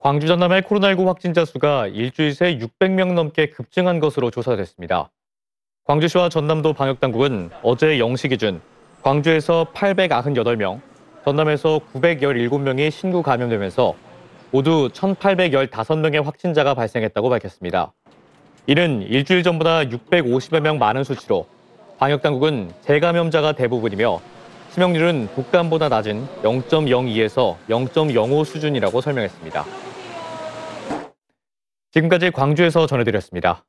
광주 전남의 코로나19 확진자 수가 일주일 새 600명 넘게 급증한 것으로 조사됐습니다. 광주시와 전남도 방역당국은 어제 0시 기준 광주에서 898명, 전남에서 917명이 신규 감염되면서 모두 1,815명의 확진자가 발생했다고 밝혔습니다. 이는 일주일 전보다 650여 명 많은 수치로 방역당국은 재감염자가 대부분이며 치명률은 독감보다 낮은 0.02에서 0.05 수준이라고 설명했습니다. 지금까지 광주에서 전해드렸습니다.